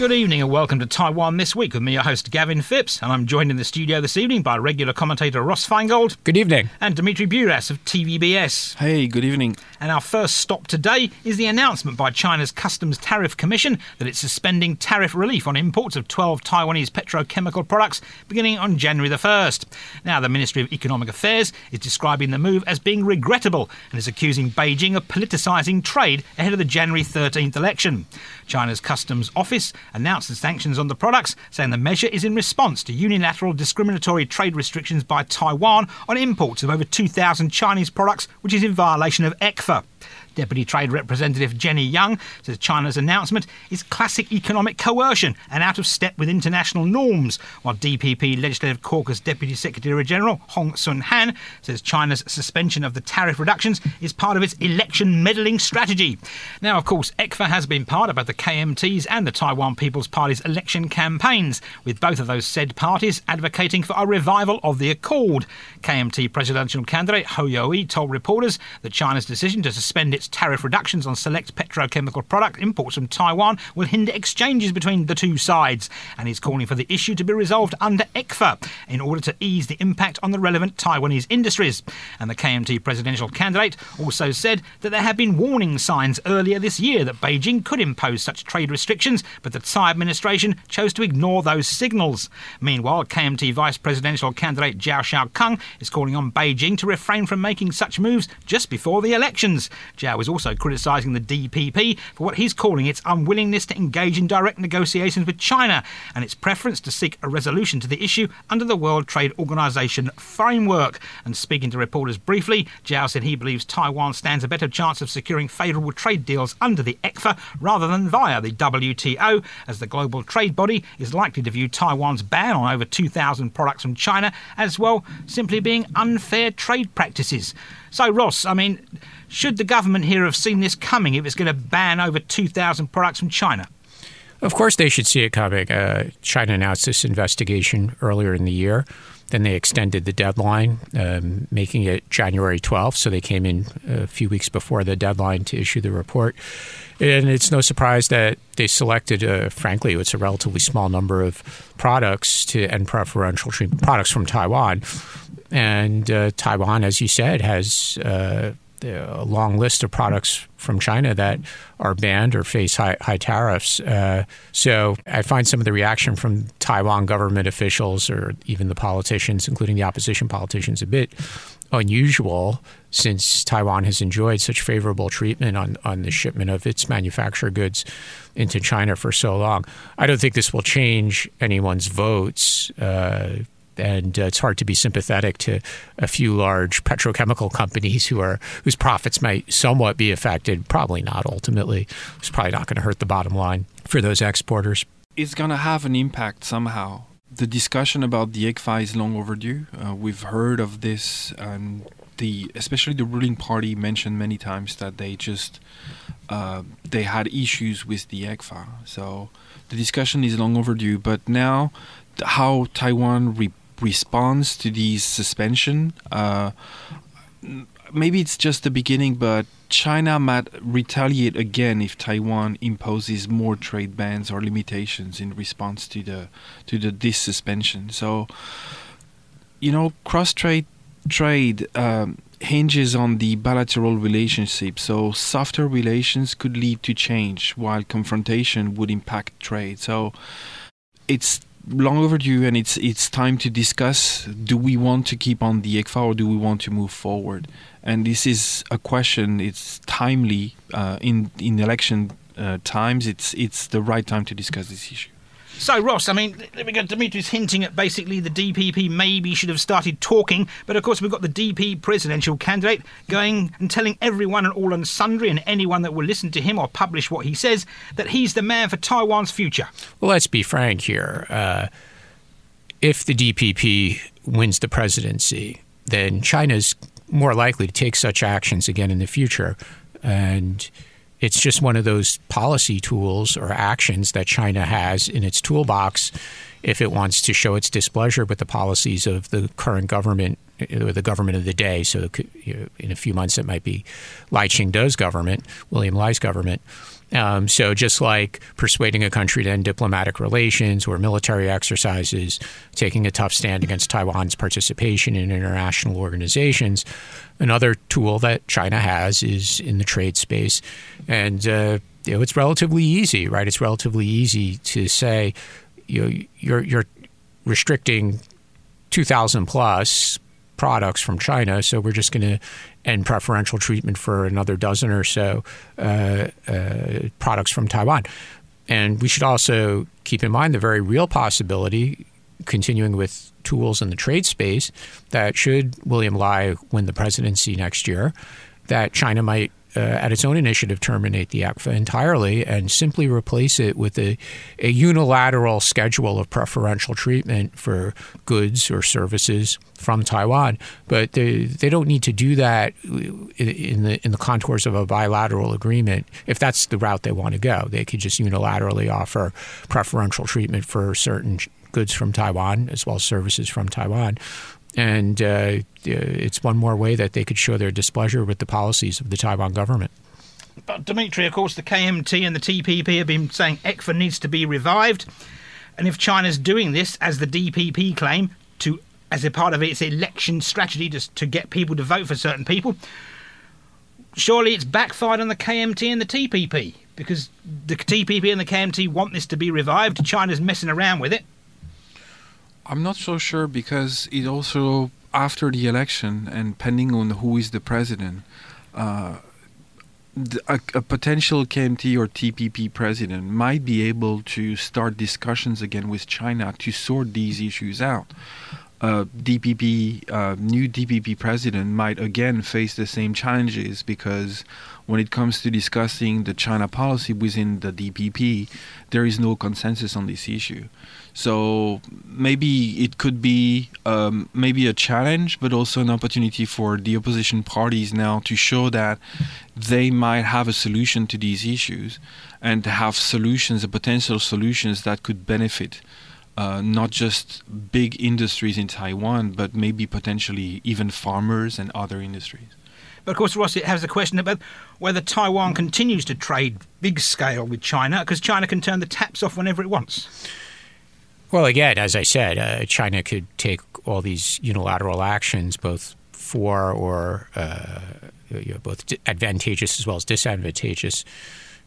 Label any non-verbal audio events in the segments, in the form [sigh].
Good evening and welcome to Taiwan This Week with me, your host Gavin Phipps, and I'm joined in the studio this evening by regular commentator Ross Feingold. Good evening. And Dimitri Bruyas of TVBS. Hey, good evening. And our first stop today is the announcement by China's Customs Tariff Commission that it's suspending tariff relief on imports of 12 Taiwanese petrochemical products beginning on January the 1st. Now, the Ministry of Economic Affairs is describing the move as being regrettable and is accusing Beijing of politicising trade ahead of the January 13th election. China's Customs Office announced sanctions on the products, saying the measure is in response to unilateral discriminatory trade restrictions by Taiwan on imports of over 2,000 Chinese products, which is in violation of ECFA. Deputy Trade Representative Jenny Young says China's announcement is classic economic coercion and out of step with international norms, while DPP Legislative Caucus Deputy Secretary General Hong Sun Han says China's suspension of the tariff reductions is part of its election meddling strategy. Now, of course, ECFA has been part of both the KMT's and the Taiwan People's Party's election campaigns, with both of those said parties advocating for a revival of the Accord. KMT presidential candidate Hou Yu-ih told reporters that China's decision to suspend its tariff reductions on select petrochemical product imports from Taiwan will hinder exchanges between the two sides, and is calling for the issue to be resolved under ECFA in order to ease the impact on the relevant Taiwanese industries. And the KMT presidential candidate also said that there had been warning signs earlier this year that Beijing could impose such trade restrictions, but the Tsai administration chose to ignore those signals. Meanwhile, KMT vice presidential candidate Zhao Shaokang is calling on Beijing to refrain from making such moves just before the elections. Zhao is also criticising the DPP for what he's calling its unwillingness to engage in direct negotiations with China and its preference to seek a resolution to the issue under the World Trade Organization framework. And speaking to reporters briefly, Zhao said he believes Taiwan stands a better chance of securing favourable trade deals under the ECFA rather than via the WTO, as the global trade body is likely to view Taiwan's ban on over 2,000 products from China as well simply being unfair trade practices. So, Ross, I mean, should the government here have seen this coming if it's going to ban over 2,000 products from China? Of course, they should see it coming. Uh, China announced this investigation earlier in the year. Then they extended the deadline, um, making it January 12th. So they came in a few weeks before the deadline to issue the report. And it's no surprise that they selected, uh, frankly, it's a relatively small number of products to end preferential treatment, products from Taiwan. And uh, Taiwan, as you said, has uh, a long list of products from China that are banned or face high, high tariffs. Uh, so I find some of the reaction from Taiwan government officials or even the politicians, including the opposition politicians, a bit unusual since Taiwan has enjoyed such favorable treatment on, on the shipment of its manufactured goods into China for so long. I don't think this will change anyone's votes. Uh, and uh, it's hard to be sympathetic to a few large petrochemical companies who are whose profits might somewhat be affected. Probably not ultimately. It's probably not going to hurt the bottom line for those exporters. It's going to have an impact somehow. The discussion about the ECFA is long overdue. Uh, we've heard of this, and the especially the ruling party mentioned many times that they just uh, they had issues with the ECFA. So the discussion is long overdue. But now, how Taiwan re- responds to these suspension. Uh, maybe it's just the beginning, but China might retaliate again if Taiwan imposes more trade bans or limitations in response to the to the this suspension. So, you know, cross trade trade um, hinges on the bilateral relationship. So, softer relations could lead to change, while confrontation would impact trade. So, it's long overdue, and it's it's time to discuss: Do we want to keep on the ECFA, or do we want to move forward? And this is a question. It's timely uh, in in election uh, times. It's it's the right time to discuss this issue. So, Ross, I mean, we got Dimitri's hinting at basically the DPP maybe should have started talking, but of course we've got the DP presidential candidate going and telling everyone and all and sundry and anyone that will listen to him or publish what he says that he's the man for Taiwan's future. Well, let's be frank here. Uh, if the DPP wins the presidency, then China's more likely to take such actions again in the future. And it's just one of those policy tools or actions that China has in its toolbox if it wants to show its displeasure with the policies of the current government or the government of the day. So could, you know, in a few months, it might be Lai Ching-te's government, William Lai's government. Um, so just like persuading a country to end diplomatic relations or military exercises, taking a tough stand against Taiwan's participation in international organizations, another tool that China has is in the trade space, and uh, you know, it's relatively easy, right? It's relatively easy to say, you know, you're you're restricting two thousand plus products from China, so we're just going to end preferential treatment for another dozen or so uh, uh, products from Taiwan. And we should also keep in mind the very real possibility, continuing with tools in the trade space, that should William Lai win the presidency next year, that China might uh, at its own initiative, terminate the ECFA entirely and simply replace it with a, a unilateral schedule of preferential treatment for goods or services from Taiwan. But they, they don't need to do that in the in the contours of a bilateral agreement. If that's the route they want to go, they could just unilaterally offer preferential treatment for certain goods from Taiwan as well as services from Taiwan and uh, it's one more way that they could show their displeasure with the policies of the Taiwan government. But Dimitri, of course, the KMT and the TPP have been saying ECFA needs to be revived, and if China's doing this, as the DPP claim, to as a part of its election strategy to, to get people to vote for certain people, surely it's backfired on the KMT and the TPP because the TPP and the KMT want this to be revived. China's messing around with it. I'm not so sure because it also after the election and depending on who is the president, uh, a, a, potential KMT or TPP president might be able to start discussions again with China to sort these issues out. Uh, DPP, uh, new DPP president might again face the same challenges because when it comes to discussing the China policy within the DPP, there is no consensus on this issue. So maybe it could be um, maybe a challenge, but also an opportunity for the opposition parties now to show that they might have a solution to these issues and to have solutions, potential solutions that could benefit uh, not just big industries in Taiwan, but maybe potentially even farmers and other industries. But of course, Ross, it has a question about whether Taiwan continues to trade big scale with China, because China can turn the taps off whenever it wants. Well, again, as I said, uh, China could take all these unilateral actions, both for or uh, you know, both advantageous as well as disadvantageous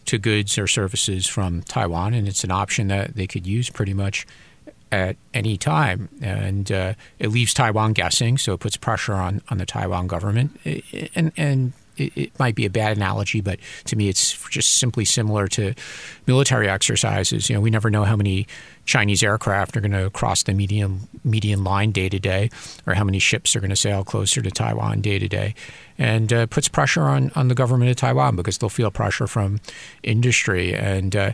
to goods or services from Taiwan, and it's an option that they could use pretty much at any time. And uh, it leaves Taiwan guessing, so it puts pressure on, on the Taiwan government. And, and it, it, might be a bad analogy, but to me, it's just simply similar to military exercises. You know, we never know how many Chinese aircraft are going to cross the median median line day to day, or how many ships are going to sail closer to Taiwan day to day, and uh, puts pressure on on the government of Taiwan because they'll feel pressure from industry and. Uh,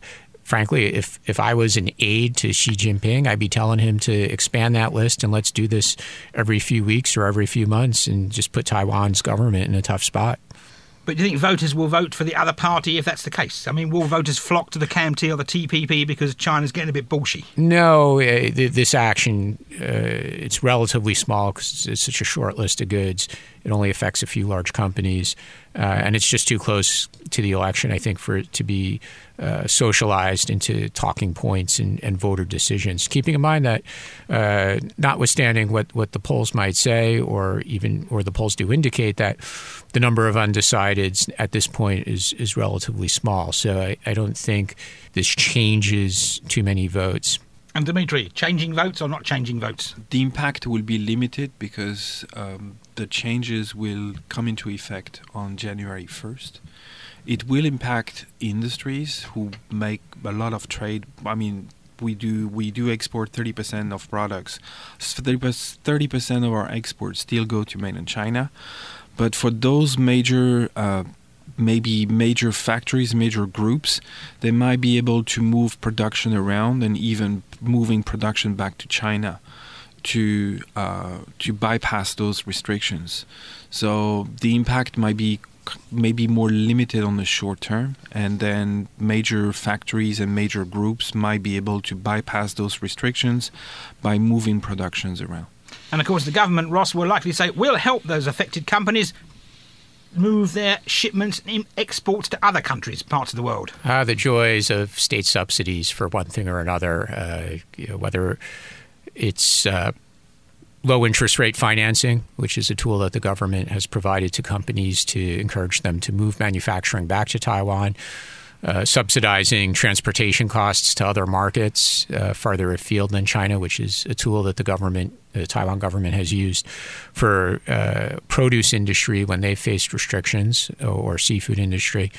frankly, if if I was an aide to Xi Jinping, I'd be telling him to expand that list and let's do this every few weeks or every few months and just put Taiwan's government in a tough spot. But do you think voters will vote for the other party if that's the case? I mean, will voters flock to the KMT or the TPP because China's getting a bit bullshy? No, uh, this action uh, it's relatively small because it's such a short list of goods. It only affects a few large companies, uh, and it's just too close to the election, I think, for it to be uh, socialized into talking points and, and, voter decisions. Keeping in mind that, uh, notwithstanding what, what the polls might say, or even or the polls do indicate that the number of undecideds at this point is is relatively small. So I, I don't think this changes too many votes. And Dimitri, changing votes or not changing votes? The impact will be limited because um, the changes will come into effect on January 1st. It will impact industries who make a lot of trade. I mean, we do we do export 30% of products. 30% of our exports still go to mainland China. But for those major uh, maybe major factories, major groups, they might be able to move production around and even moving production back to China to uh, to bypass those restrictions. So the impact might be maybe more limited on the short term, and then major factories and major groups might be able to bypass those restrictions by moving productions around. And of course, the government, Ross, will likely say we'll help those affected companies move their shipments and exports to other countries, parts of the world. Ah, the joys of state subsidies for one thing or another, uh, you know, whether it's uh, low interest rate financing, which is a tool that the government has provided to companies to encourage them to move manufacturing back to Taiwan. Uh, subsidizing transportation costs to other markets uh, farther afield than China, which is a tool that the government, the Taiwan government, has used for uh, produce industry when they faced restrictions or seafood industry.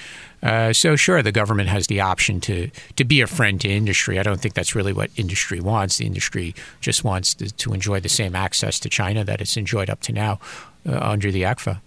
Uh, so, sure, the government has the option to to be a friend to industry. I don't think that's really what industry wants. The industry just wants to, to enjoy the same access to China that it's enjoyed up to now uh, under the ECFA.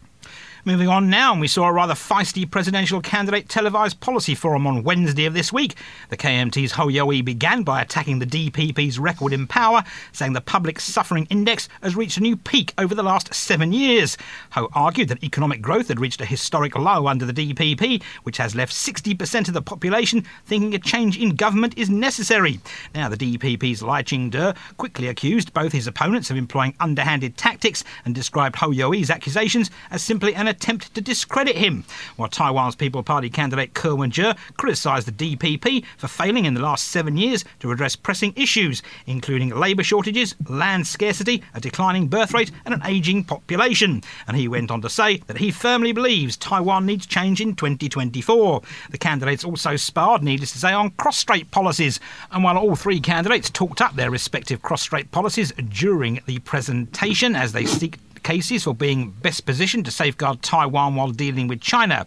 Moving on now, and we saw a rather feisty presidential candidate televised policy forum on Wednesday of this week. The KMT's Hou Yu-ih began by attacking the DPP's record in power, saying the public suffering index has reached a new peak over the last seven years. Hou argued that economic growth had reached a historic low under the DPP, which has left 60% of the population thinking a change in government is necessary. Now, the DPP's Lai Ching-te quickly accused both his opponents of employing underhanded tactics and described Hou Yu-ih's accusations as simply an attempt to discredit him, while Taiwan's People Party candidate Ko Wen-je criticised the DPP for failing in the last seven years to address pressing issues, including labour shortages, land scarcity, a declining birth rate, and an ageing population. And he went on to say that he firmly believes Taiwan needs change in 2024. The candidates also sparred, needless to say, on cross-strait policies. And while all three candidates talked up their respective cross-strait policies during the presentation as they seek cases for being best positioned to safeguard Taiwan while dealing with China.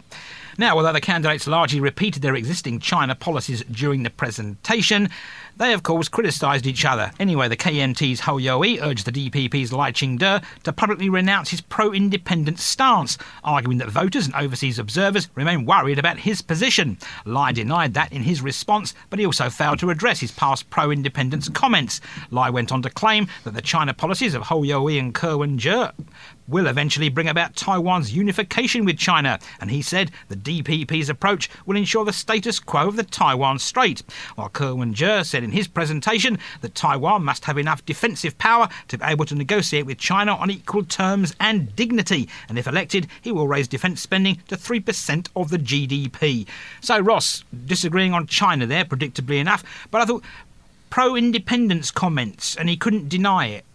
Now, although the candidates largely repeated their existing China policies during the presentation, they, of course, criticised each other. Anyway, the KMT's Hou Yu-ih urged the DPP's Lai Ching-te to publicly renounce his pro-independence stance, arguing that voters and overseas observers remain worried about his position. Lai denied that in his response, but he also failed to address his past pro-independence comments. Lai went on to claim that the China policies of Hou Yu-ih and Ko Wen-je will eventually bring about Taiwan's unification with China, and he said the DPP's approach will ensure the status quo of the Taiwan Strait. While Ko Wen-je said in his presentation that Taiwan must have enough defensive power to be able to negotiate with China on equal terms and dignity, and if elected, he will raise defence spending to 3% of the GDP. So, Ross, disagreeing on China there, predictably enough, but I thought pro independence comments, and he couldn't deny it.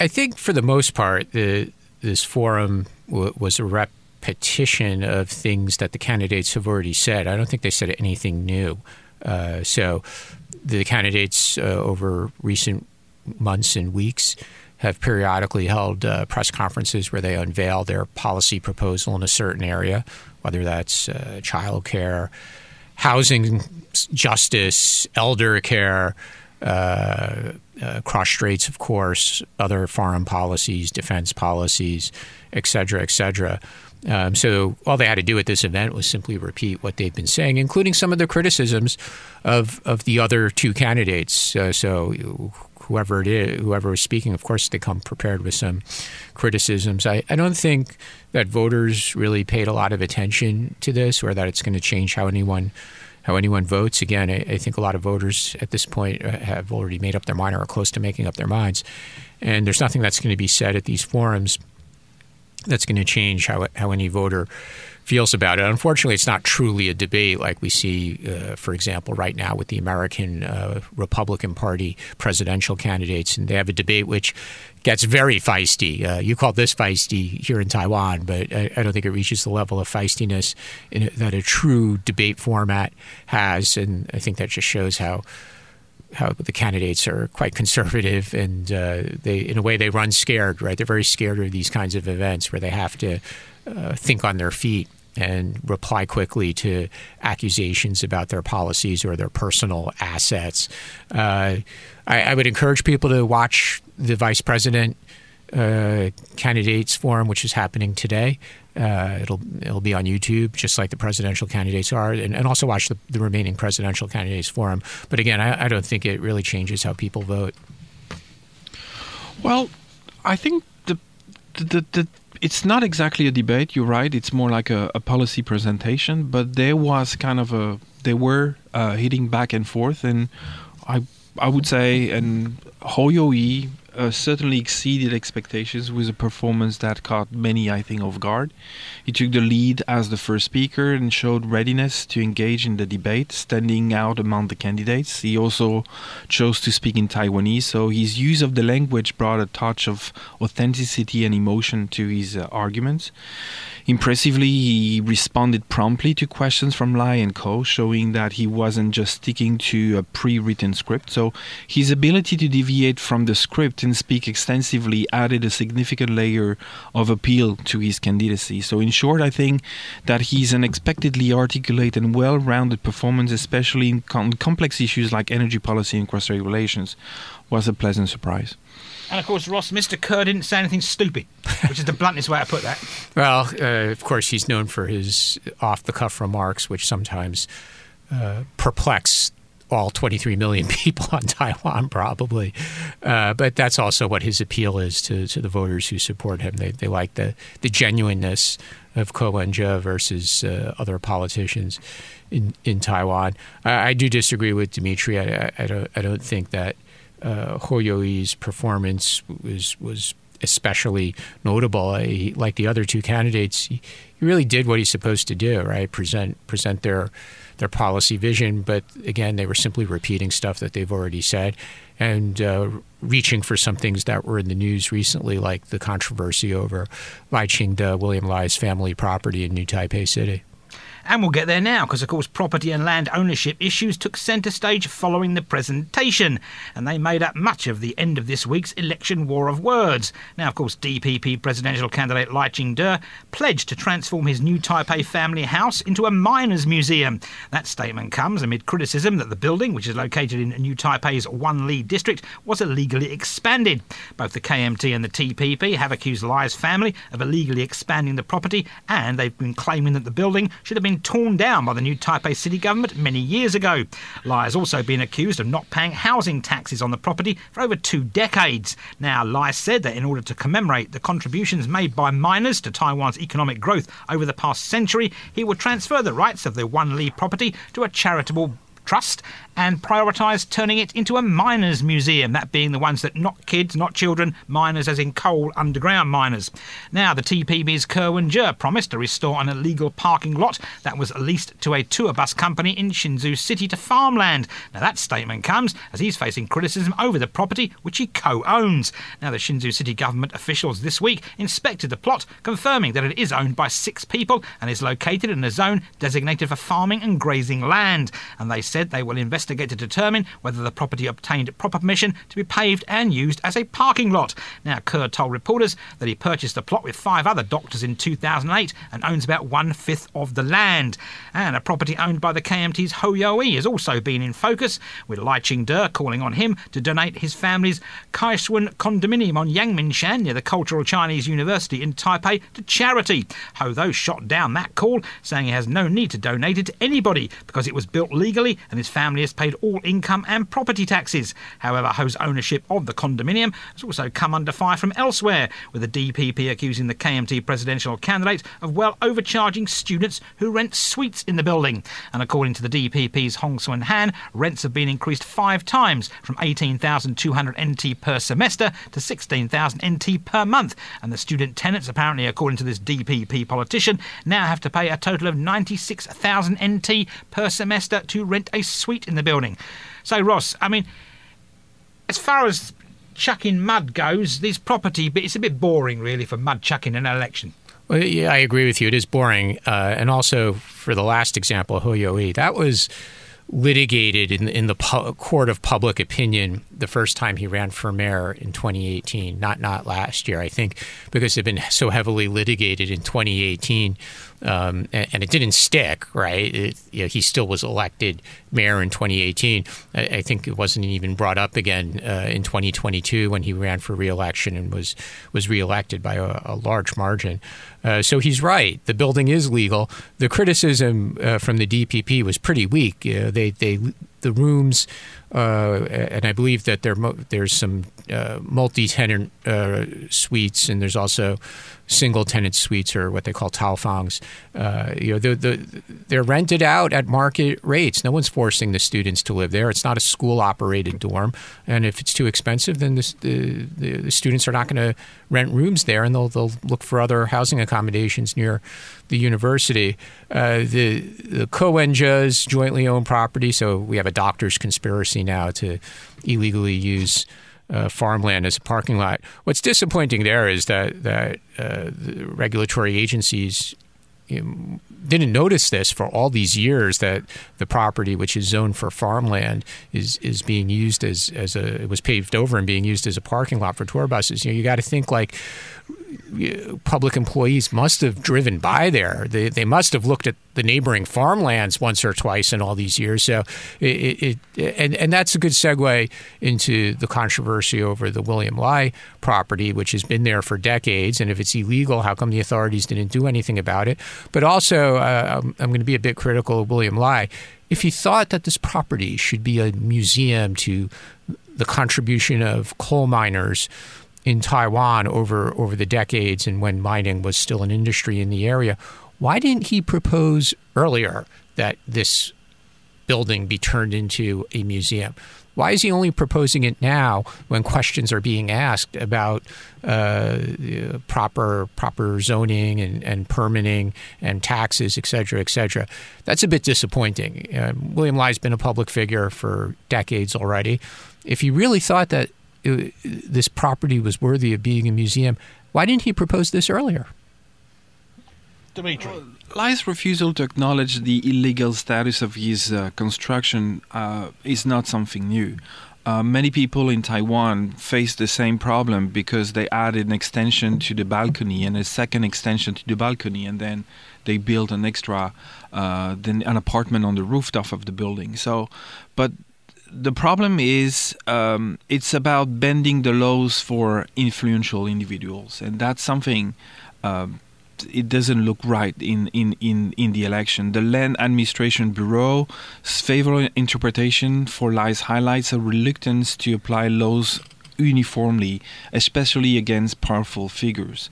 I think for the most part, the, this forum w- was a repetition of things that the candidates have already said. I don't think they said anything new. Uh, so the candidates uh, over recent months and weeks have periodically held uh, press conferences where they unveil their policy proposal in a certain area, whether that's uh, child care, housing justice, elder care, uh, uh, cross straits, of course, other foreign policies, defense policies, et cetera, et cetera. Um, so all they had to do at this event was simply repeat what they've been saying, including some of the criticisms of of the other two candidates. Uh, so whoever it is, whoever was speaking, of course, they come prepared with some criticisms. I, I don't think that voters really paid a lot of attention to this, or that it's going to change how anyone how anyone votes. Again, I, I, think a lot of voters at this point uh, have already made up their mind or are close to making up their minds. And there's nothing that's going to be said at these forums that's going to change how, how any voter feels about it. Unfortunately, it's not truly a debate like we see, uh, for example, right now with the American uh, Republican Party presidential candidates. And they have a debate which gets very feisty. Uh, you call this feisty here in Taiwan, but I, I, don't think it reaches the level of feistiness in, that a true debate format has. And I think that just shows how how the candidates are quite conservative and uh, they in a way they run scared right they're very scared of these kinds of events where they have to uh, think on their feet and reply quickly to accusations about their policies or their personal assets. Uh, I, I, would encourage people to watch the vice president uh, candidates forum, which is happening today. Uh, it'll it'll be on YouTube, just like the presidential candidates are, and, and also watch the, the, remaining presidential candidates forum. But again, I, I don't think it really changes how people vote. Well, I think the the, the it's not exactly a debate. You're right. It's more like a, a policy presentation. But there was kind of a they were uh, hitting back and forth, and I I would say and Hou Yu-ih uh, certainly exceeded expectations with a performance that caught many, I think, off guard. He took the lead as the first speaker and showed readiness to engage in the debate, standing out among the candidates. He also chose to speak in Taiwanese, so his use of the language brought a touch of authenticity and emotion to his uh, arguments. Impressively, he responded promptly to questions from Lai and Ko, showing that he wasn't just sticking to a pre written script. So, his ability to deviate from the script and speak extensively added a significant layer of appeal to his candidacy. So, in short, I think that he's an expectedly articulate and well rounded performance, especially in com- complex issues like energy policy and cross strait relations, was a pleasant surprise. And of course, Ross, Mr. Ko didn't say anything stupid, which is the bluntest way to put that. [laughs] Well, uh, of course, he's known for his off the cuff remarks, which sometimes uh, perplex all 23 million [laughs] people on Taiwan, probably. Uh, but that's also what his appeal is to, to the voters who support him. They, they like the, the genuineness of Ko Wen-je versus uh, other politicians in, in Taiwan. I, I do disagree with Dimitri. I, I, don't, I don't think that uh, Hou Yu-ih's performance was was especially notable. He, like the other two candidates, he, really did what he's supposed to do, right? Present present their their policy vision, but again, they were simply repeating stuff that they've already said and uh, reaching for some things that were in the news recently, like the controversy over Lai Ching-te, William Lai's family property in New Taipei City. And we'll get there now, because of course property and land ownership issues took centre stage following the presentation, and they made up much of the end of this week's election war of words. Now, of course, DPP presidential candidate Lai Ching-te pledged to transform his new Taipei family house into a miners' museum. That statement comes amid criticism that the building, which is located in New Taipei's Wanli district, was illegally expanded. Both the KMT and the TPP have accused Lai's family of illegally expanding the property, and they've been claiming that the building should have been been torn down by the new Taipei city government many years ago. Lai has also been accused of not paying housing taxes on the property for over two decades. Now, Lai said that in order to commemorate the contributions made by miners to Taiwan's economic growth over the past century, he would transfer the rights of the Wan Li property to a charitable trust and prioritised turning it into a miners' museum, that being the ones that not kids, not children, miners as in coal underground miners. Now, the TPP's Ko Wen-je promised to restore an illegal parking lot that was leased to a tour bus company in Hsinchu City to farmland. Now, that statement comes as he's facing criticism over the property which he co owns. Now, the Hsinchu City government officials this week inspected the plot, confirming that it is owned by six people and is located in a zone designated for farming and grazing land. And they said they will investigate to determine whether the property obtained proper permission to be paved and used as a parking lot. Now, Ko told reporters that he purchased the plot with five other doctors in 2008 and owns about one fifth of the land. And a property owned by the KMT's Yu-ih has also been in focus, with Lai Ching-te calling on him to donate his family's Kaishuan condominium on Yangmingshan near the Cultural Chinese University in Taipei to charity. Hou, though, shot down that call, saying he has no need to donate it to anybody because it was built legally and his family is paid all income and property taxes. However, Hou's ownership of the condominium has also come under fire from elsewhere, with the DPP accusing the KMT presidential candidate of well overcharging students who rent suites in the building. And according to the DPP's Hong Suen Han, rents have been increased five times from 18,200 NT per semester to 16,000 NT per month. And the student tenants, apparently, according to this DPP politician, now have to pay a total of 96,000 NT per semester to rent a suite in the building. So, Ross, I mean, as far as chucking mud goes, this property, but it's a bit boring, really, for mud chucking in an election. Well, yeah, I agree with you. It is boring. Uh, and also, for the last example, Yu-ih, that was litigated in, in the pu- court of public opinion the first time he ran for mayor in 2018, not not last year, I think, because it had been so heavily litigated in 2018 um, and, and, it didn't stick, right? It, you know, he still was elected mayor in 2018. I, I think it wasn't even brought up again uh, in 2022 when he ran for reelection and was was reelected by a, a large margin. Uh, so he's right. The building is legal. The criticism uh, from the DPP was pretty weak. they they the rooms, uh, and I believe that there there's some uh, multi-tenant uh, suites, and there's also single-tenant suites, or what they call taofangs. Uh, you know, the, the, they're rented out at market rates. No one's forcing the students to live there. It's not a school-operated dorm, and if it's too expensive, then the, the, the students are not going to rent rooms there, and they'll they'll look for other housing accommodations near the university. Uh, the the Ko Wen-je's jointly owned property, so we have a doctor's conspiracy now to illegally use uh, farmland as a parking lot. What's disappointing there is that that uh, the regulatory agencies didn't notice this for all these years that the property, which is zoned for farmland, is is being used as as a it was paved over and being used as a parking lot for tour buses. You know, you got to think like public employees must have driven by there. They, they must have looked at the neighboring farmlands once or twice in all these years. So, it, it, and and that's a good segue into the controversy over the William Lai property, which has been there for decades. And if it's illegal, how come the authorities didn't do anything about it? But also, uh, I'm, I'm going to be a bit critical of William Lai. If he thought that this property should be a museum to the contribution of coal miners in Taiwan over over the decades and when mining was still an industry in the area. Why didn't he propose earlier that this building be turned into a museum? Why is he only proposing it now when questions are being asked about uh, proper proper zoning and, and permitting and taxes, et cetera, et cetera? That's a bit disappointing. Uh, William Lai's been a public figure for decades already. If he really thought that it, this property was worthy of being a museum. Why didn't he propose this earlier? Dimitri. Well, Lai's refusal to acknowledge the illegal status of his uh, construction uh, is not something new. Uh, many people in Taiwan face the same problem because they added an extension to the balcony and a second extension to the balcony, and then they built an extra, uh, then an apartment on the rooftop of the building. So, but the problem is um, it's about bending the laws for influential individuals, and that's something. Um, it doesn't look right in, in, in, in the election. The Land Administration Bureau's favorable interpretation for Lai's highlights a reluctance to apply laws uniformly, especially against powerful figures.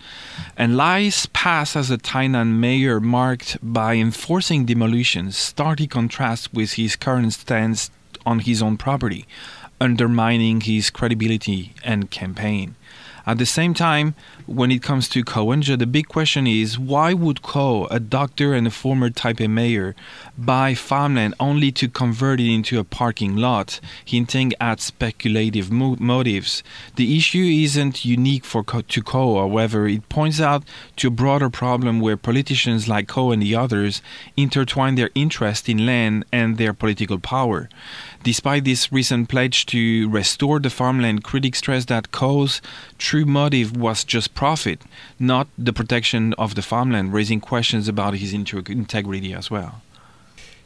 And Lai's past as a Tainan mayor marked by enforcing demolitions starkly contrasts with his current stance on his own property, undermining his credibility and campaign. At the same time, when it comes to Ko Wen-je, the big question is why would Ko, a doctor and a former Taipei mayor, buy farmland only to convert it into a parking lot, hinting at speculative mo- motives? The issue isn't unique for Ko, to Ko, however, it points out to a broader problem where politicians like Ko and the others intertwine their interest in land and their political power. Despite this recent pledge to restore the farmland, critics stress that Ko's true motive was just profit, not the protection of the farmland, raising questions about his integrity as well.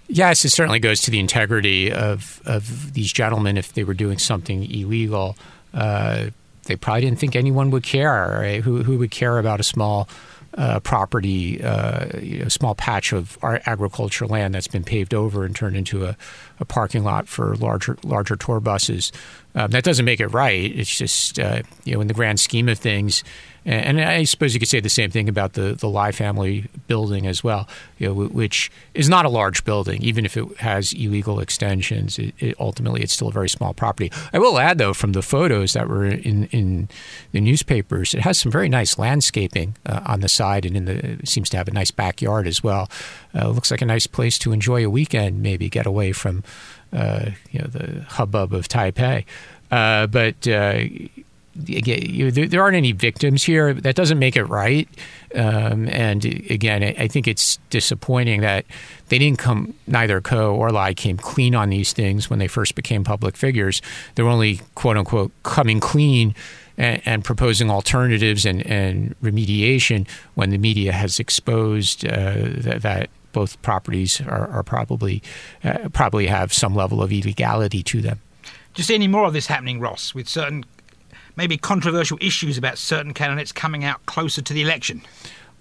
Yes, it certainly goes to the integrity of, of these gentlemen if they were doing something illegal. Uh, they probably didn't think anyone would care. Right? Who, who would care about a small uh, property, uh, you know, a small patch of agricultural land that's been paved over and turned into a, a parking lot for larger larger tour buses. Um, that doesn't make it right. It's just uh, you know, in the grand scheme of things, and I suppose you could say the same thing about the the Lai family building as well, you know, which is not a large building, even if it has illegal extensions. It, it, ultimately, it's still a very small property. I will add, though, from the photos that were in in the newspapers, it has some very nice landscaping uh, on the side, and in the seems to have a nice backyard as well. Uh, looks like a nice place to enjoy a weekend, maybe get away from uh, you know the hubbub of Taipei. Uh, but uh, there aren't any victims here. That doesn't make it right. Um, and again, I think it's disappointing that they didn't come, neither Ko or Lai came clean on these things when they first became public figures. They're only, quote unquote, coming clean and, and proposing alternatives and, and, remediation when the media has exposed uh, that, that, both properties are, are probably uh, probably have some level of illegality to them. See any more of this happening, Ross, with certain maybe controversial issues about certain candidates coming out closer to the election?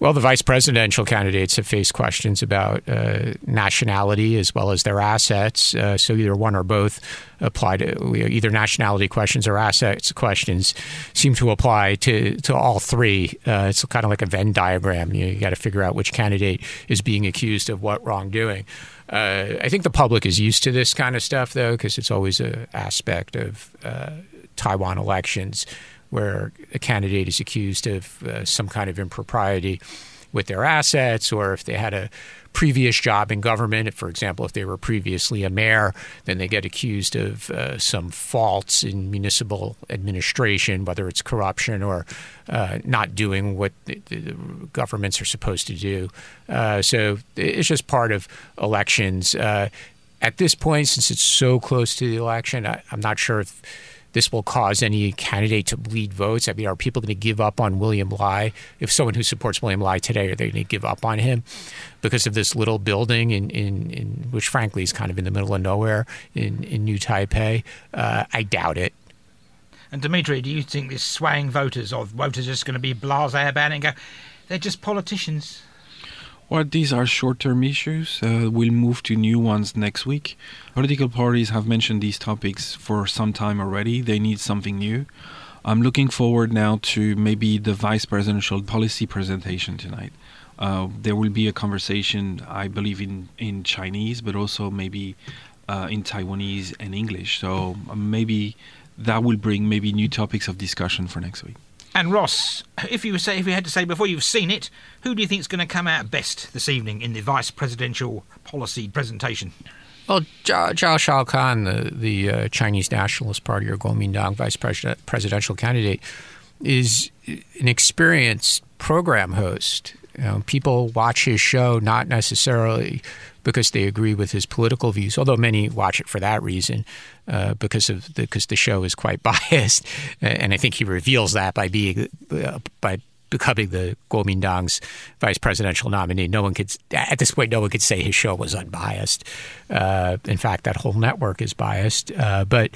Well, the vice presidential candidates have faced questions about uh, nationality as well as their assets. Uh, so either one or both apply to either nationality questions or assets questions seem to apply to, to all three. Uh, it's kind of like a Venn diagram. You, you got to figure out which candidate is being accused of what wrongdoing. Uh, I think the public is used to this kind of stuff, though, because it's always an aspect of uh, Taiwan elections where a candidate is accused of uh, some kind of impropriety with their assets, or if they had a previous job in government. For example, if they were previously a mayor, then they get accused of uh, some faults in municipal administration, whether it's corruption or uh, not doing what the, the, governments are supposed to do. Uh, so it's just part of elections. Uh, at this point, since it's so close to the election, I, I'm not sure if this will cause any candidate to bleed votes? I mean, are people going to give up on William Lai? If someone who supports William Lai today, are they going to give up on him because of this little building in, in, in which, frankly, is kind of in the middle of nowhere in, in New Taipei? Uh, I doubt it. And Dimitri, do you think this swaying voters or voters just going to be blasé about it and go, they're just politicians? Well, these are short term issues. Uh, we'll move to new ones next week. Political parties have mentioned these topics for some time already. They need something new. I'm looking forward now to maybe the vice presidential policy presentation tonight. Uh, there will be a conversation, I believe, in, in Chinese, but also maybe uh, in Taiwanese and English. So uh, maybe that will bring maybe new topics of discussion for next week. And Ross, if you say if you had to say before you've seen it, who do you think is going to come out best this evening in the vice presidential policy presentation? Well, Zhao, Zhao Shaokang, the, the uh, Chinese Nationalist Party or Kuomintang vice president, presidential candidate, is an experienced program host. You know, people watch his show not necessarily because they agree with his political views, although many watch it for that reason, uh, because of the, because the show is quite [laughs] biased, and I think he reveals that by being uh, by becoming the Kuomintang's vice presidential nominee. No one could at this point, no one could say his show was unbiased. Uh, in fact, that whole network is biased, uh, but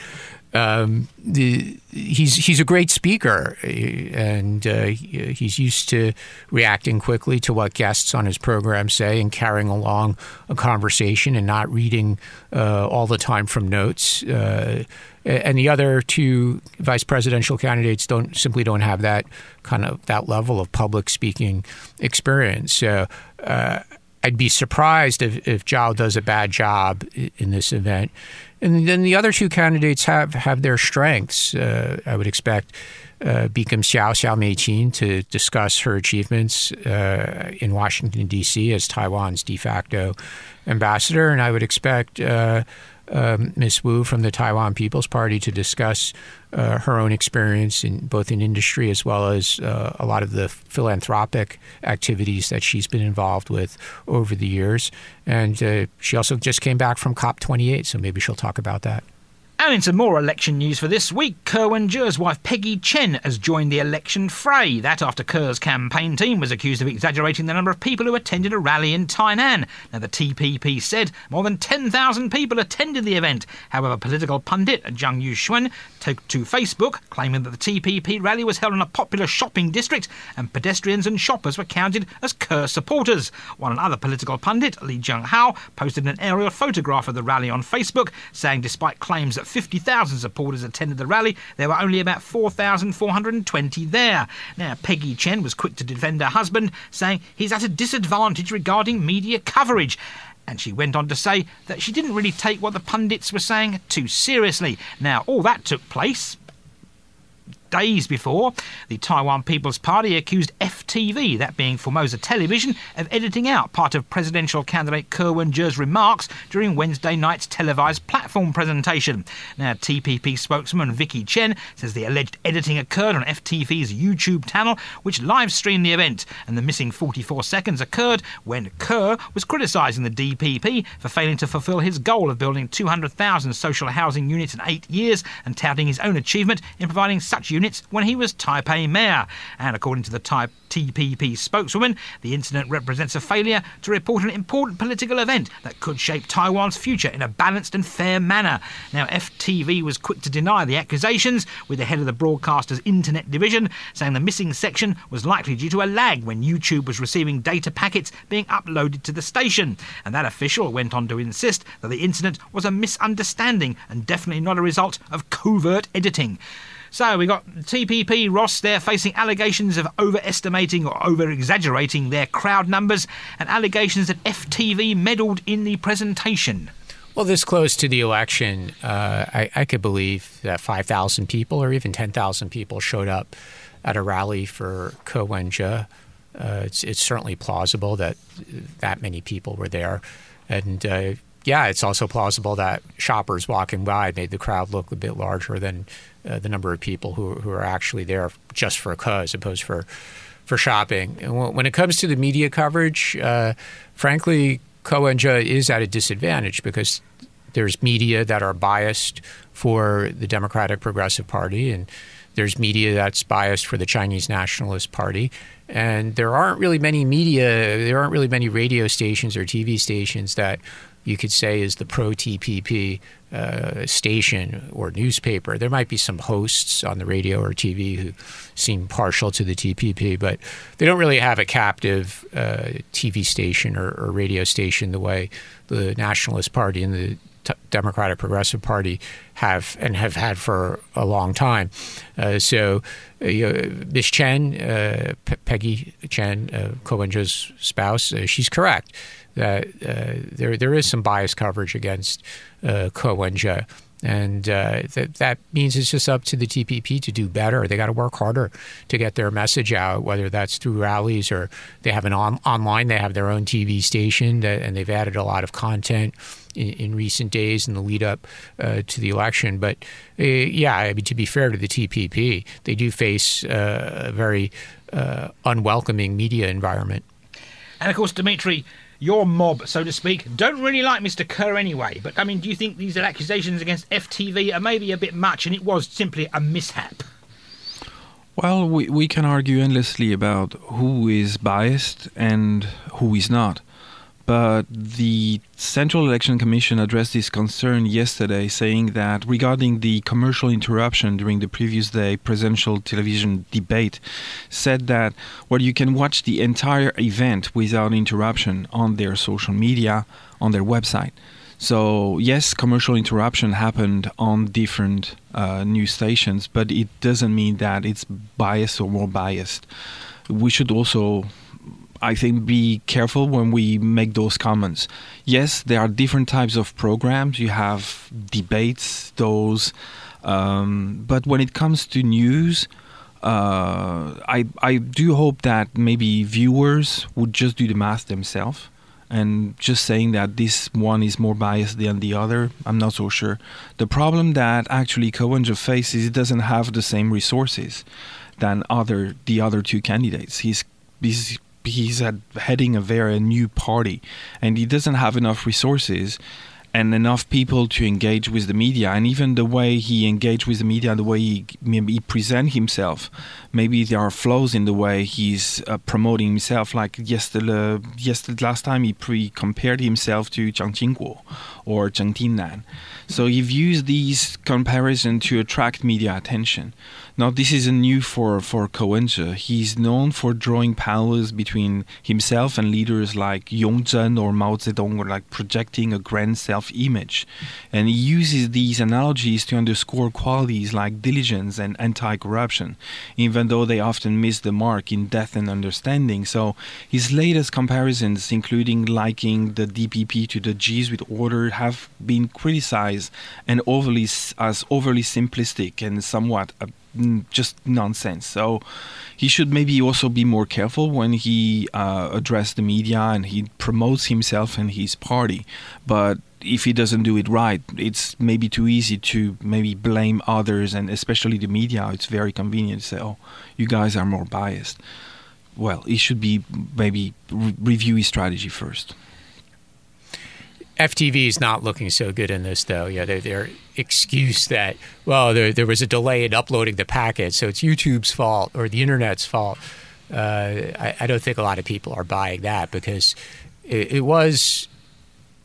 um, the, he's he's a great speaker, and uh, he's used to reacting quickly to what guests on his program say and carrying along a conversation and not reading uh, all the time from notes. Uh, and the other two vice presidential candidates don't simply don't have that kind of that level of public speaking experience. So. Uh, I'd be surprised if, if Zhao does a bad job in this event. And then the other two candidates have, have their strengths. Uh, I would expect uh, Bi-khim Xiao, Xiao Meiqin, to discuss her achievements uh, in Washington, D.C. as Taiwan's de facto ambassador. And I would expect uh, um, Ms. Wu from the Taiwan People's Party to discuss uh, her own experience in both in industry as well as uh, a lot of the philanthropic activities that she's been involved with over the years. And uh, she also just came back from COP28, so maybe she'll talk about that. And into more election news for this week, Ko Wen-je's wife Peggy Chen has joined the election fray. That after Ke's campaign team was accused of exaggerating the number of people who attended a rally in Tainan. Now, the TPP said more than 10,000 people attended the event. However, political pundit Zhang Yuxuan took to Facebook, claiming that the TPP rally was held in a popular shopping district and pedestrians and shoppers were counted as Ke supporters. While another political pundit, Li Jianghao, posted an aerial photograph of the rally on Facebook, saying despite claims that 50,000 supporters attended the rally, there were only about 4,420 there. Now, Peggy Chen was quick to defend her husband, saying he's at a disadvantage regarding media coverage. And she went on to say that she didn't really take what the pundits were saying too seriously. Now, all that took place days before, the Taiwan People's Party accused FTV, that being Formosa Television, of editing out part of presidential candidate Ko Wen-je's remarks during Wednesday night's televised platform presentation. Now, TPP spokesman Vicky Chen says the alleged editing occurred on FTV's YouTube channel, which live streamed the event, and the missing 44 seconds occurred when Ke was criticising the DPP for failing to fulfil his goal of building 200,000 social housing units in eight years and touting his own achievement in providing such units when he was Taipei mayor. And according to the Taipei TPP spokeswoman, the incident represents a failure to report an important political event that could shape Taiwan's future in a balanced and fair manner. Now, FTV was quick to deny the accusations, with the head of the broadcaster's internet division saying the missing section was likely due to a lag when YouTube was receiving data packets being uploaded to the station. And that official went on to insist that the incident was a misunderstanding and definitely not a result of covert editing. So we got TPP Ross there facing allegations of overestimating or over exaggerating their crowd numbers and allegations that FTV meddled in the presentation. Well, this close to the election, uh, I, I, could believe that 5,000 people or even 10,000 people showed up at a rally for Ko. Uh, it's, it's, certainly plausible that that many people were there. And uh, yeah, it's also plausible that shoppers walking by made the crowd look a bit larger than uh, the number of people who, who are actually there just for a cause, opposed for for shopping. And when it comes to the media coverage, uh, frankly, Ko Wen-je is at a disadvantage because there's media that are biased for the Democratic Progressive Party and there's media that's biased for the Chinese Nationalist Party. And there aren't really many media, there aren't really many radio stations or TV stations that you could say is the pro TPP uh, station or newspaper. There might be some hosts on the radio or TV who seem partial to the TPP, but they don't really have a captive uh, TV station or, or, radio station the way the Nationalist Party and the T- Democratic Progressive Party have and have had for a long time. Uh, so, uh, Miss Chen, uh, P- Peggy Chen, uh, Ko Wen-je's spouse, she's correct that uh, there there is some bias coverage against uh, Ko Wen-je. And uh, that that means it's just up to the TPP to do better. They got to work harder to get their message out, whether that's through rallies or they have an on- online. They have their own TV station, that, and they've added a lot of content in, in recent days in the lead up uh, to the election. But uh, yeah, I mean, to be fair to the TPP, they do face uh, a very uh, unwelcoming media environment. And of course, Dimitri, your mob, so to speak, don't really like Mr. Ko anyway. But I mean, do you think these accusations against FTV are maybe a bit much and it was simply a mishap? Well, we, we can argue endlessly about who is biased and who is not. But the Central Election Commission addressed this concern yesterday, saying that regarding the commercial interruption during the previous day presidential television debate, said that well, you can watch the entire event without interruption on their social media, on their website. So yes, commercial interruption happened on different uh, news stations, but it doesn't mean that it's biased or more biased. We should also I think be careful when we make those comments. Yes, there are different types of programs. You have debates, those, um, but when it comes to news, uh, I I do hope that maybe viewers would just do the math themselves and just saying that this one is more biased than the other, I'm not so sure. The problem that actually Wen-je faces, he doesn't have the same resources than other the other two candidates. He's he's he's at heading a very new party, and he doesn't have enough resources and enough people to engage with the media. And even the way he engaged with the media the way he, he present himself maybe there are flaws in the way he's uh, promoting himself. Like yesterday, yesterday last time he pre compared himself to Jiang Qingguo or Zheng Tingnan. So he used these comparisons to attract media attention now, this is a new for, for Wen-je. He's known for drawing parallels between himself and leaders like Yongzheng or Mao Zedong, or like projecting a grand self-image. And he uses these analogies to underscore qualities like diligence and anti-corruption, even though they often miss the mark in depth and understanding. So his latest comparisons, including liking the DPP to the Jesuit order, have been criticized and overly as overly simplistic and somewhat just nonsense. So he should maybe also be more careful when he uh, addresses the media and he promotes himself and his party. But if he doesn't do it right, it's maybe too easy to maybe blame others and especially the media. It's very convenient to say, "Oh, you guys are more biased." Well, he should be maybe re- review his strategy first. FTV is not looking so good in this, though. Yeah, their, their excuse that well, there, there was a delay in uploading the packet, so it's YouTube's fault or the internet's fault. Uh, I, I, don't think a lot of people are buying that because it, it was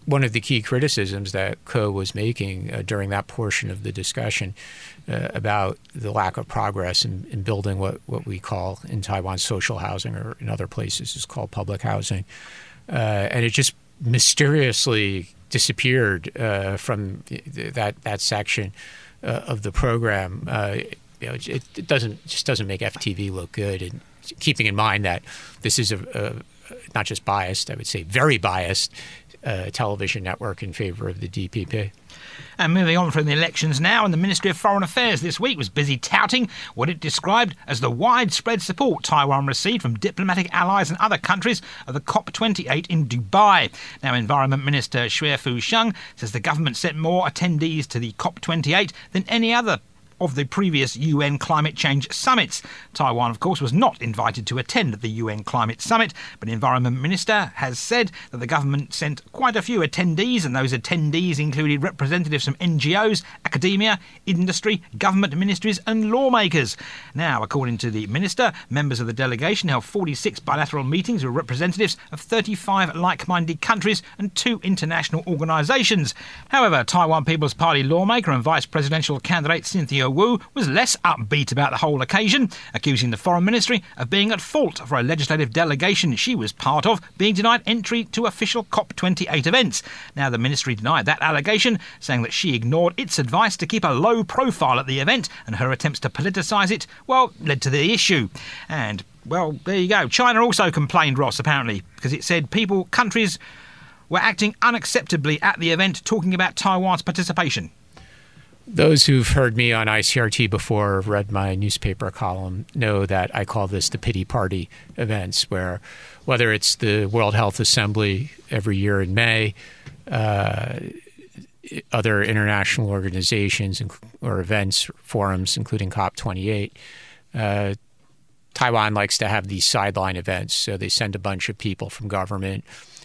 one of the key criticisms that Ko was making uh, during that portion of the discussion uh, about the lack of progress in, in, building what, what we call in Taiwan social housing, or in other places is called public housing. Uh, and it just mysteriously disappeared uh, from that that section uh, of the program. Uh, you know, it, it, doesn't just doesn't make FTV look good. And keeping in mind that this is a, a not just biased, I would say very biased uh, television network in favor of the DPP. And moving on from the elections now, and the Ministry of Foreign Affairs this week was busy touting what it described as the widespread support Taiwan received from diplomatic allies and other countries at the COP28 in Dubai. Now, Environment Minister Xue Fusheng says the government sent more attendees to the COP28 than any other of the previous UN climate change summits. Taiwan, of course, was not invited to attend the UN climate summit, but Environment Minister has said that the government sent quite a few attendees, and those attendees included representatives from NGOs, academia, industry, government ministries, and lawmakers. Now, according to the minister, members of the delegation held 46 bilateral meetings with representatives of 35 like minded countries and two international organisations. However, Taiwan People's Party lawmaker and vice presidential candidate Cynthia Wu was less upbeat about the whole occasion, accusing the Foreign Ministry of being at fault for a legislative delegation she was part of being denied entry to official COP28 events. Now, the Ministry denied that allegation, saying that she ignored its advice to keep a low profile at the event, and her attempts to politicise it, well, led to the issue. And well, there you go. China also complained, Ross, apparently, because it said people, countries were acting unacceptably at the event, talking about Taiwan's participation those who've heard me on ICRT before, read my newspaper column, know that I call this the pity party events, where whether it's the World Health Assembly every year in May, uh, other international organizations or events, forums, including COP28, uh, Taiwan likes to have these sideline events. So they send a bunch of people from government,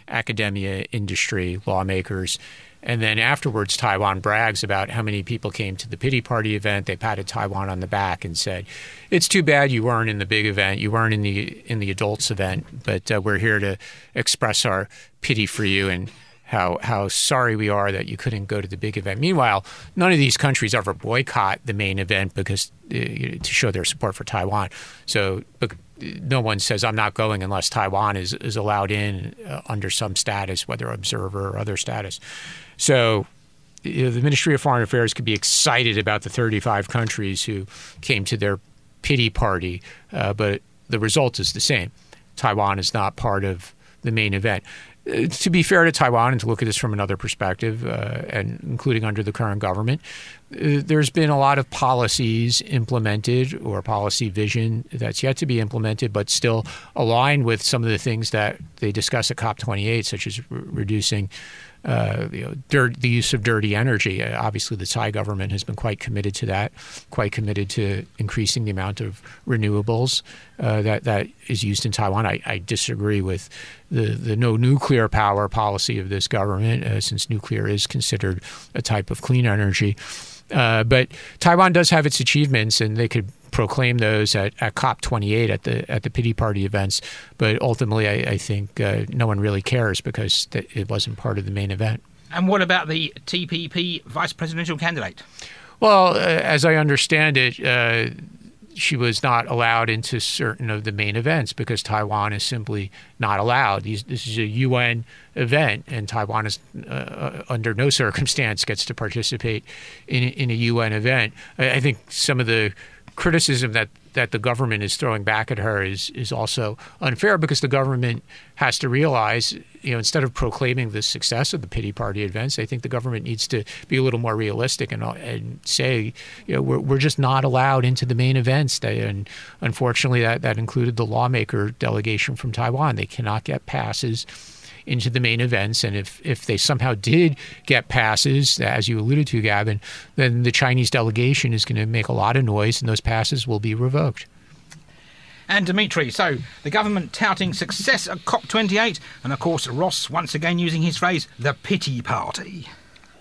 academia, industry, lawmakers and then afterwards, Taiwan brags about how many people came to the pity party event. They patted Taiwan on the back and said, "It's too bad you weren't in the big event. You weren't in the in the adults event, but uh, we're here to express our pity for you and." How, how sorry we are that you couldn't go to the big event. Meanwhile, none of these countries ever boycott the main event because uh, to show their support for Taiwan. So no one says I'm not going unless Taiwan is, is allowed in uh, under some status, whether observer or other status. So you know, the Ministry of Foreign Affairs could be excited about the 35 countries who came to their pity party, uh, but the result is the same. Taiwan is not part of the main event. Uh, to be fair to Taiwan and to look at this from another perspective, uh, and including under the current government, uh, there's been a lot of policies implemented or policy vision that's yet to be implemented, but still aligned with some of the things that they discuss at COP28, such as re- reducing uh, you know, dirt, the use of dirty energy. Uh, obviously, the Tsai government has been quite committed to that, quite committed to increasing the amount of renewables uh, that that is used in Taiwan. I, I, disagree with the the no nuclear power policy of this government, uh, since nuclear is considered a type of clean energy. Uh, but Taiwan does have its achievements, and they could proclaim those at, at COP28 at the at the pity party events. But ultimately, I, I think uh, no one really cares because th- it wasn't part of the main event. And what about the TPP vice presidential candidate? Well, uh, as I understand it, uh, she was not allowed into certain of the main events because Taiwan is simply not allowed. These, this is a UN event, and Taiwan is uh, uh, under no circumstance gets to participate in, in a UN event. I, I think some of the criticism that that the government is throwing back at her is is also unfair because the government has to realize, you know, instead of proclaiming the success of the pity party events, I think the government needs to be a little more realistic and and say, you know, we're we're just not allowed into the main events. And unfortunately, that that included the lawmaker delegation from Taiwan. They cannot get passes into the main events. And if, if they somehow did get passes, as you alluded to, Gavin, then the Chinese delegation is going to make a lot of noise and those passes will be revoked. And Dimitri, so the government touting success at COP28, and of course Ross once again using his phrase, the pity party.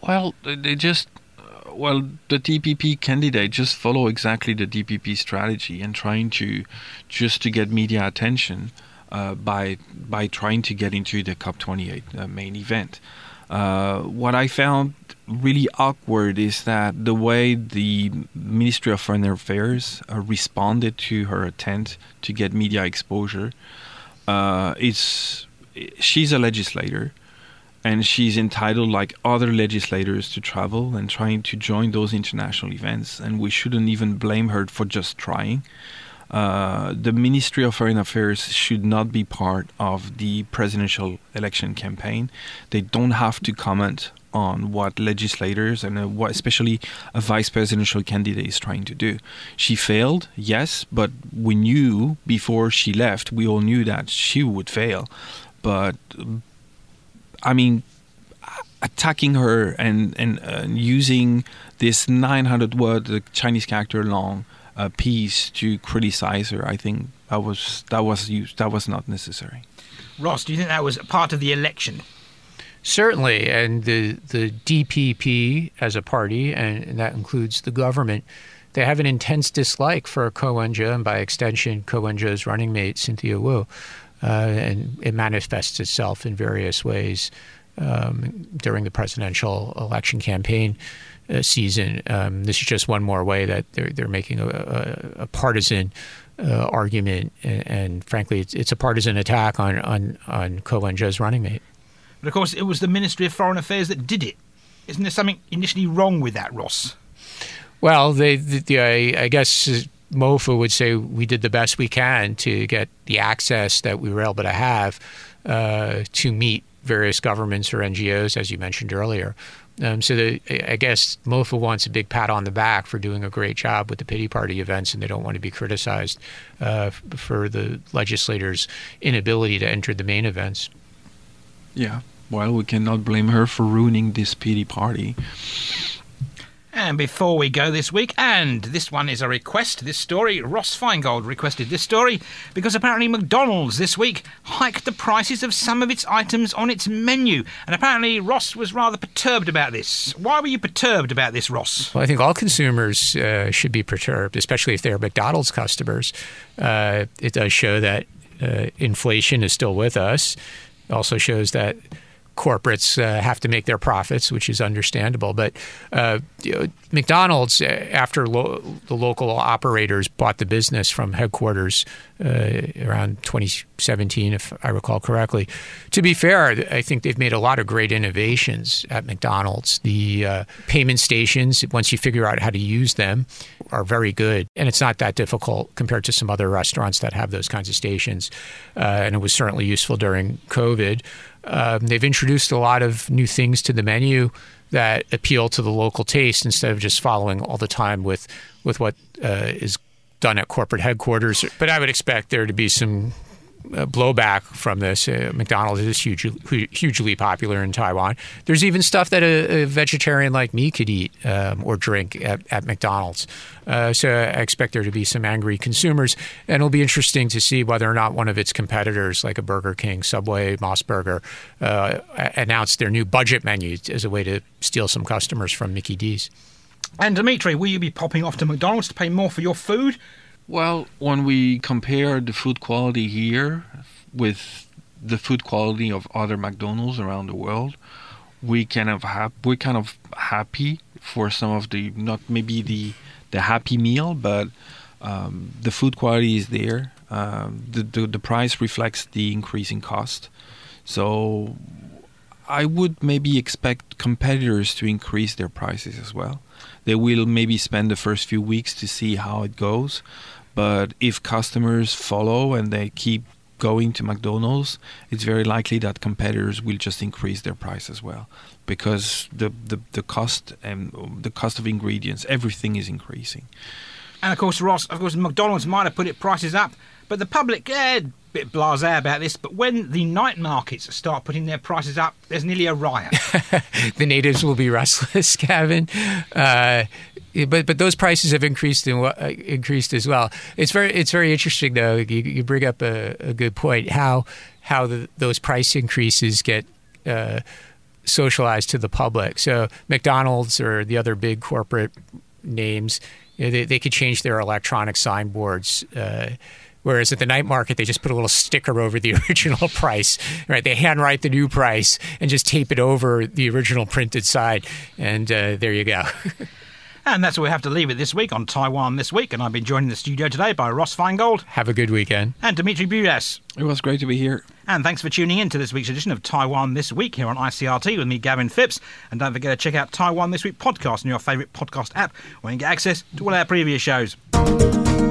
Well, they just uh, well, the DPP candidate just follow exactly the DPP strategy and trying to just to get media attention uh, by by trying to get into the COP28 uh, main event. Uh, what I found really awkward is that the way the Ministry of Foreign Affairs responded to her attempt to get media exposure. It's she's a legislator, and she's entitled, like other legislators, to travel and trying to join those international events. And we shouldn't even blame her for just trying. Uh, the Ministry of Foreign Affairs should not be part of the presidential election campaign. They don't have to comment on what legislators and uh, what, especially a vice presidential candidate is trying to do. She failed, yes, but we knew before she left, we all knew that she would fail. But I mean, attacking her and and uh, using this 900 word Chinese character long uh, piece to criticize her, I think that was that was used, that was not necessary. Ross, do you think that was part of the election? Certainly, and the the DPP as a party, and that includes the government, they have an intense dislike for Ko Wen-je and by extension Ko Wen-je's running mate Cynthia Wu, uh, and it manifests itself in various ways um, during the presidential election campaign uh, season. Um, this is just one more way that they're they're making a, a, a partisan. Uh, argument and, and, frankly, it's, it's a partisan attack on on on Ko Wen-je's running mate. But of course, it was the Ministry of Foreign Affairs that did it. Isn't there something initially wrong with that, Ross? Well, they, the, I, I guess MOFA would say we did the best we can to get the access that we were able to have uh, to meet various governments or NGOs, as you mentioned earlier. Um, so the, I guess MOFA wants a big pat on the back for doing a great job with the pity party events, and they don't want to be criticized uh, for the legislators' inability to enter the main events. Yeah. Well, we cannot blame her for ruining this pity party. And before we go this week, and this one is a request, this story, Ross Feingold requested this story because apparently McDonald's this week hiked the prices of some of its items on its menu. And apparently Ross was rather perturbed about this. Why were you perturbed about this, Ross? Well, I think all consumers uh, should be perturbed, especially if they're McDonald's customers. Uh, it does show that uh, inflation is still with us It also shows that corporates uh, have to make their profits, which is understandable. But uh, you know, McDonald's, uh, after lo- the local operators bought the business from headquarters uh, around 2017, if I recall correctly, to be fair, I think they've made a lot of great innovations at McDonald's. The uh, payment stations, once you figure out how to use them, are very good, and it's not that difficult compared to some other restaurants that have those kinds of stations. Uh, and it was certainly useful during COVID. Um, they've introduced a lot of new things to the menu that appeal to the local taste instead of just following all the time with with what uh, is done at corporate headquarters. But I would expect there to be some blowback from this. Uh, McDonald's is hugely, hugely popular in Taiwan. There's even stuff that a, a vegetarian like me could eat um, or drink at, at McDonald's. Uh, so I expect there to be some angry consumers, and it'll be interesting to see whether or not one of its competitors, like a Burger King, Subway, MOS Burger, uh, announced their new budget menu as a way to steal some customers from Mickey D's. And Dimitri, will you be popping off to McDonald's to pay more for your food? Well, when we compare the food quality here with the food quality of other McDonald's around the world, we kind of have we're kind of happy for some of the not maybe the the happy meal, but um, the food quality is there. Um, the, the the price reflects the increasing cost, so I would maybe expect competitors to increase their prices as well. They will maybe spend the first few weeks to see how it goes, but if customers follow and they keep going to McDonald's, it's very likely that competitors will just increase their price as well because the, the, the cost and the cost of ingredients, everything is increasing. And of course, Ross, of course, McDonald's might have put its prices up, But the public, eh, bit blasé about this, but when the night markets start putting their prices up, there's nearly a riot. [laughs] the natives will be restless, [laughs] Gavin. Uh, but but those prices have increased and uh, increased as well. It's very it's very interesting though. You, you bring up a, a, good point how how the, those price increases get. Uh, socialized to the public. So McDonald's or the other big corporate names, you know, they, they could change their electronic signboards. Uh, Whereas at the night market, they just put a little sticker over the [laughs] original price, right? They handwrite the new price and just tape it over the original printed side, and uh, there you go. [laughs] And that's where we have to leave it this week on Taiwan This Week. And I've been joined in the studio today by Ross Feingold. Have a good weekend. And Dimitri Bruyas. It was great to be here. And thanks for tuning in to this week's edition of Taiwan This Week here on ICRT with me, Gavin Phipps. And don't forget to check out Taiwan This Week podcast on your favourite podcast app where you can get access to all our previous shows.